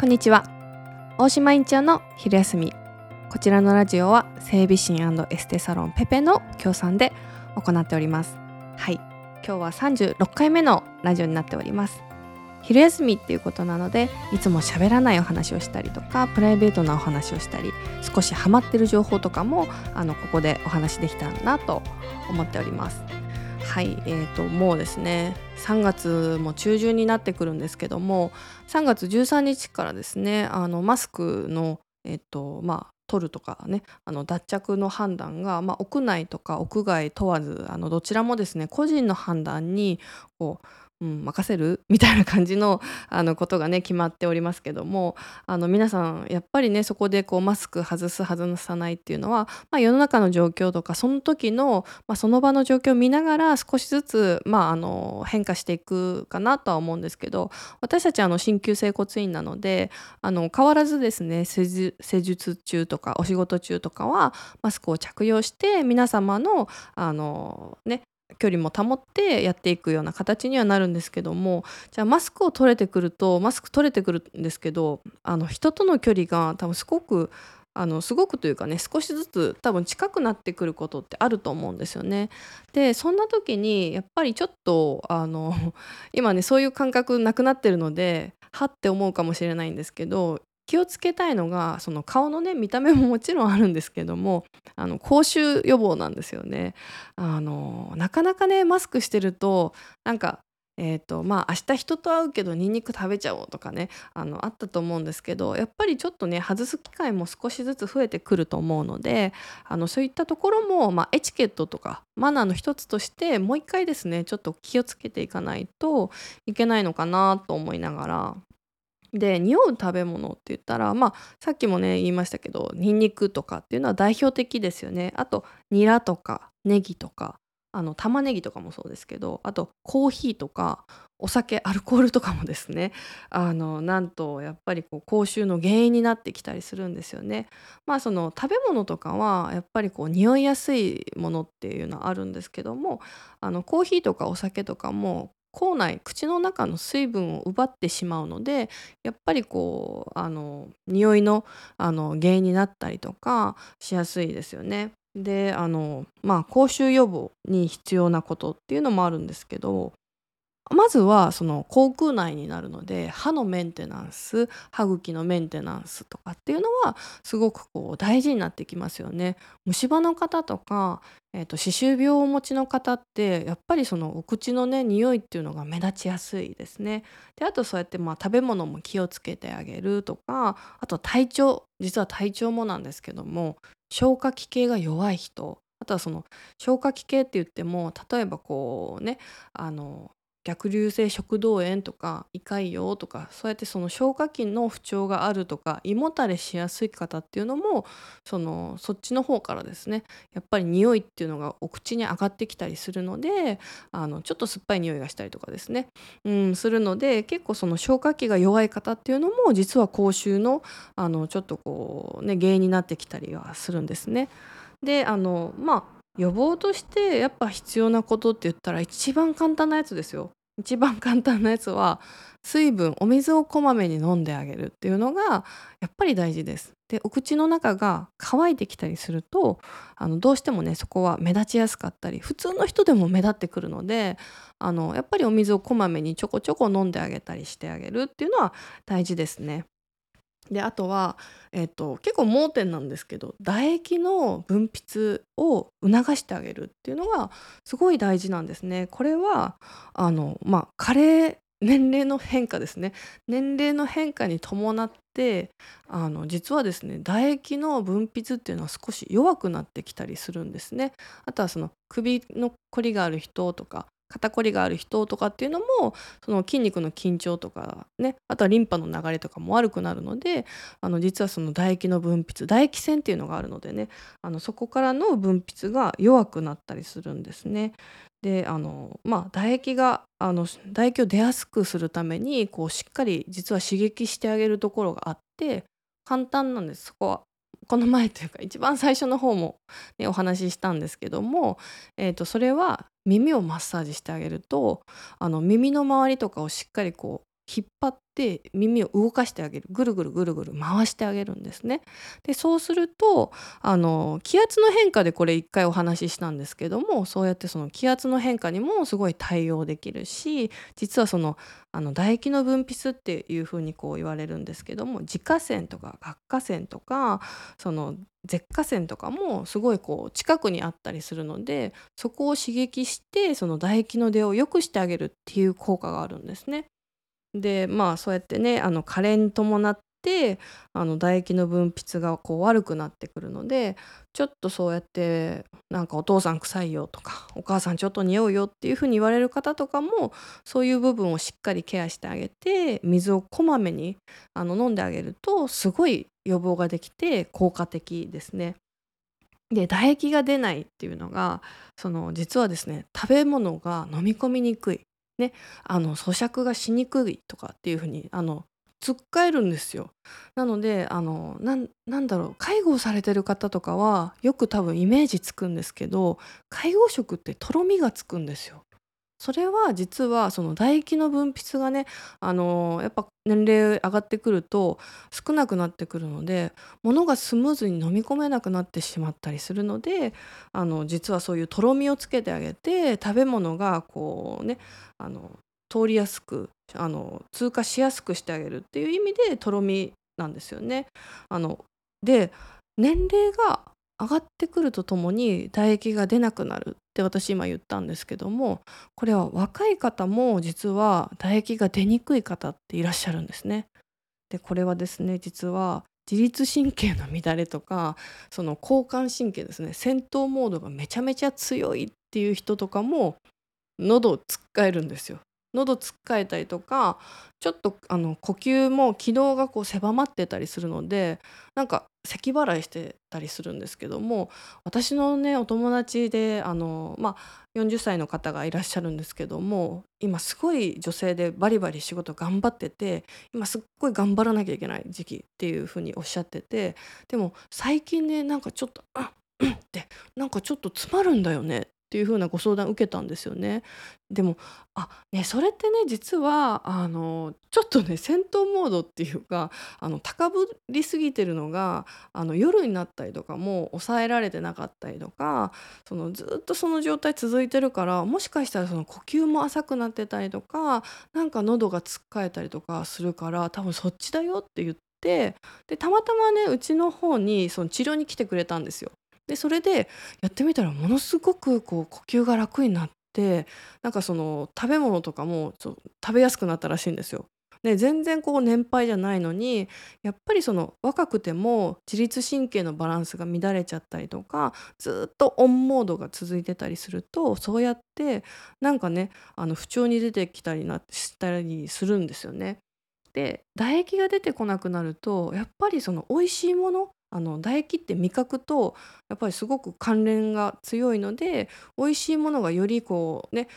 こんにちは。大島院長の昼休み。こちらのラジオは整備士エステサロンペペの協賛で行っております。はい。今日は36回目のラジオになっております。昼休みっていうことなのでいつも喋らないお話をしたりとかプライベートなお話をしたり少しハマってる情報とかもあのここでお話できたらなと思っております。はいえーと、もうですね3月も中旬になってくるんですけども3月13日からですねあのマスクのえ、ー、とまあ取るとかねあの脱着の判断が、まあ、屋内とか屋外問わずあのどちらもですね個人の判断にこううん、任せるみたいな感じの あのことがね決まっておりますけどもあの皆さんやっぱりねそこでこうマスク外す外さないっていうのは、まあ、世の中の状況とかその時の、まあ、その場の状況を見ながら少しずつ、まあ、あの変化していくかなとは思うんですけど私たちは鍼灸整骨院なのであの変わらずですね施術中とかお仕事中とかはマスクを着用して皆様のあのね距離も保ってやっていくような形にはなるんですけどもじゃあマスクを取れてくるとマスク取れてくるんですけどあの人との距離が多分すごくあのすごくというかね少しずつ多分近くなってくることってあると思うんですよね。でそんな時にやっぱりちょっとあの今ねそういう感覚なくなってるのではって思うかもしれないんですけど気をつけたいのがその顔のね見た目ももちろんあるんですけどもあの口臭予防なんですよね。あのなかなかねマスクしてるとなんかえーとまあ明日人と会うけどニンニク食べちゃおうとかねあのあったと思うんですけどやっぱりちょっとね外す機会も少しずつ増えてくると思うのであのそういったところも、まあ、エチケットとかマナーの一つとしてもう一回ですねちょっと気をつけていかないといけないのかなと思いながら。で匂う食べ物って言ったらまあさっきもね言いましたけどニンニクとかっていうのは代表的ですよねあとニラとかネギとかあの玉ねぎとかもそうですけどあとコーヒーとかお酒アルコールとかもですねあのなんとやっぱりこう口臭の原因になってきたりするんですよね。まあその食べ物とかはやっぱりこう匂いやすいものっていうのはあるんですけどもあのコーヒーとかお酒とかも口内口の中の水分を奪ってしまうのでやっぱりこうあの匂いのあの原因になったりとかしやすいですよね。であのまあ口臭予防に必要なことっていうのもあるんですけどまずはその口腔内になるので歯のメンテナンス歯茎のメンテナンスとかっていうのはすごくこう大事になってきますよね。虫歯の方とか、えー、と歯周病をお持ちの方ってやっぱりそのお口のね匂いっていうのが目立ちやすいですね。であとそうやってまあ食べ物も気をつけてあげるとかあと体調実は体調もなんですけども消化器系が弱い人あとはその消化器系って言っても例えばこうねあの逆流性食道炎とか胃潰瘍とかそうやってその消化器の不調があるとか胃もたれしやすい方っていうのもそのそっちの方からですねやっぱり匂いっていうのがお口に上がってきたりするのであのちょっと酸っぱい匂いがしたりとかですね、うん、するので結構その消化器が弱い方っていうのも実は口臭のあのちょっとこうね原因になってきたりはするんですね。であのまあ予防としてやっぱ必要なことって言ったら一番簡単なやつですよ。一番簡単なやつは水分お水をこまめに飲んであげるっていうのがやっぱり大事です。でお口の中が乾いてきたりするとあのどうしてもねそこは目立ちやすかったり普通の人でも目立ってくるのであのやっぱりお水をこまめにちょこちょこ飲んであげたりしてあげるっていうのは大事ですね。であとは、えーと、結構盲点なんですけど唾液の分泌を促してあげるっていうのがすごい大事なんですね。これはあの、まあ、加齢年齢の変化ですね年齢の変化に伴ってあの実はですね唾液の分泌っていうのは少し弱くなってきたりするんですね。あとはその首のこりがある人とか肩こりがある人とかっていうのもその筋肉の緊張とかねあとはリンパの流れとかも悪くなるのであの実はその唾液の分泌唾液腺っていうのがあるのでねあのそこからの分泌が弱くなったりするんですね。であのまあ唾液があの唾液を出やすくするためにこうしっかり実は刺激してあげるところがあって簡単なんですそこはこの前というか一番最初の方も、ね、お話ししたんですけども、えー、とそれは耳をマッサージしてあげるとあの耳の周りとかをしっかりこう引っ張って耳を動かしてあげるぐるぐるぐるぐる回してあげるんですね。でそうするとあの気圧の変化でこれ一回お話ししたんですけどもそうやってその気圧の変化にもすごい対応できるし実はそのあの唾液の分泌っていうふうにこう言われるんですけども自家腺とか顎下腺とかその舌下腺とかもすごいこう近くにあったりするのでそこを刺激してその唾液の出を良くしてあげるっていう効果があるんですね。でまあそうやってねあの加齢に伴ってあの唾液の分泌がこう悪くなってくるのでちょっとそうやってなんかお父さん臭いよとかお母さんちょっと匂うよっていうふうに言われる方とかもそういう部分をしっかりケアしてあげて水をこまめにあの飲んであげるとすごい予防ができて効果的ですね。で唾液が出ないっていうのがその実はですね食べ物が飲み込みにくいね、あの咀嚼がしにくいとかっていうふうにあのつっかえるんですよ。なのであのなんだろう介護されてる方とかはよく多分イメージつくんですけど介護食ってとろみがつくんですよ。それは実はその唾液の分泌がねあのやっぱ年齢上がってくると少なくなってくるので物がスムーズに飲み込めなくなってしまったりするのであの実はそういうとろみをつけてあげて食べ物がこうねあの通りやすくあの通過しやすくしてあげるっていう意味でとろみなんですよね。あので年齢が上がってくるとともに唾液が出なくなるって私今言ったんですけどもこれは若い方も実は唾液が出にくい方っていらっしゃるんですね。でこれはですね実は自律神経の乱れとかその交感神経ですね戦闘モードがめちゃめちゃ強いっていう人とかも喉をつっかえるんですよ。喉つっかえたりとかちょっとあの呼吸も気道がこう狭まってたりするのでなんか咳払いしてたりするんですけども私のねお友達であの、まあ、40歳の方がいらっしゃるんですけども今すごい女性でバリバリ仕事頑張ってて今すっごい頑張らなきゃいけない時期っていうふうにおっしゃっててでも最近ねなんかちょっと「あっ」ってなんかちょっと詰まるんだよねっっていう風なご相談受けたんですよね。でもあねそれってね実はあのちょっとね戦闘モードっていうかあの高ぶりすぎてるのがあの夜になったりとかも抑えられてなかったりとかそのずっとその状態続いてるからもしかしたらその呼吸も浅くなってたりとかなんか喉がつっかえたりとかするから多分そっちだよって言ってでたまたまねうちの方にその治療に来てくれたんですよ。でそれでやってみたらものすごくこう呼吸が楽になってなんかその食べ物とかもちょ食べやすくなったらしいんですよ。で全然こう年配じゃないのにやっぱりその若くても自律神経のバランスが乱れちゃったりとかずっとオンモードが続いてたりするとそうやってなんかねあの不調に出てきたりなしたりするんですよね。で唾液が出てこなくなるとやっぱりその美味しいものあの唾液って味覚とやっぱりすごく関連が強いので美味しいものがよりこうね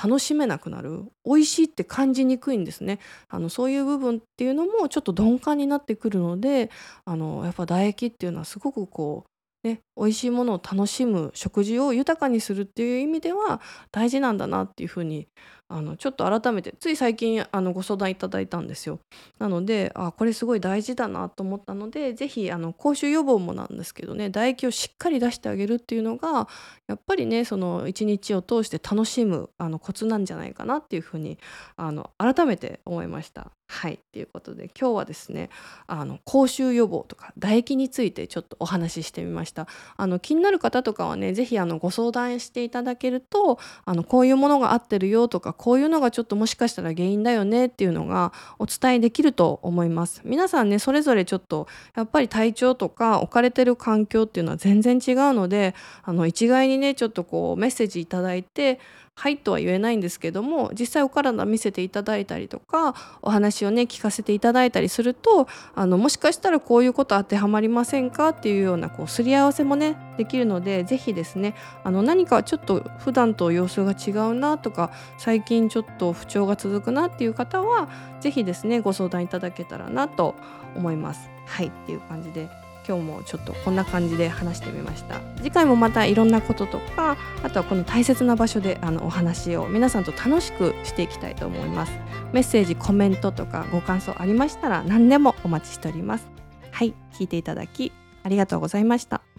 楽しめなくなる美味しいって感じにくいんですね。あのそういう部分っていうのもちょっと鈍感になってくるのであのやっぱ唾液っていうのはすごくこうね美味しいものを楽しむ食事を豊かにするっていう意味では大事なんだなっていうふうにあのちょっと改めてつい最近あのご相談いただいたんですよ。なのであこれすごい大事だなと思ったので是非口臭予防もなんですけどね唾液をしっかり出してあげるっていうのがやっぱりねその一日を通して楽しむあのコツなんじゃないかなっていうふうにあの改めて思いました。はいということで今日はですねあの口臭予防とか唾液についてちょっとお話ししてみました。あの気になる方とかはね是非ご相談していただけるとあのこういうものが合ってるよとかこういうのがちょっともしかしたら原因だよねっていうのがお伝えできると思います。皆さんねそれぞれちょっとやっぱり体調とか置かれてる環境っていうのは全然違うのであの一概にねちょっとこうメッセージいただいてはいとは言えないんですけども実際お体見せていただいたりとかお話をね聞かせていただいたりするとあのもしかしたらこういうこと当てはまりませんかっていうようなこうすり合わせもねできるので是非ですねあの何かちょっと普段と様子が違うなとか最近ちょっと不調が続くなっていう方は是非ですねご相談いただけたらなと思います。はいっていう感じで今日もちょっとこんな感じで話してみました。次回もまたいろんなこととかあとはこの大切な場所であのお話を皆さんと楽しくしていきたいと思います。メッセージコメントとかご感想ありましたら何でもお待ちしております。はい聞いていただきありがとうございました。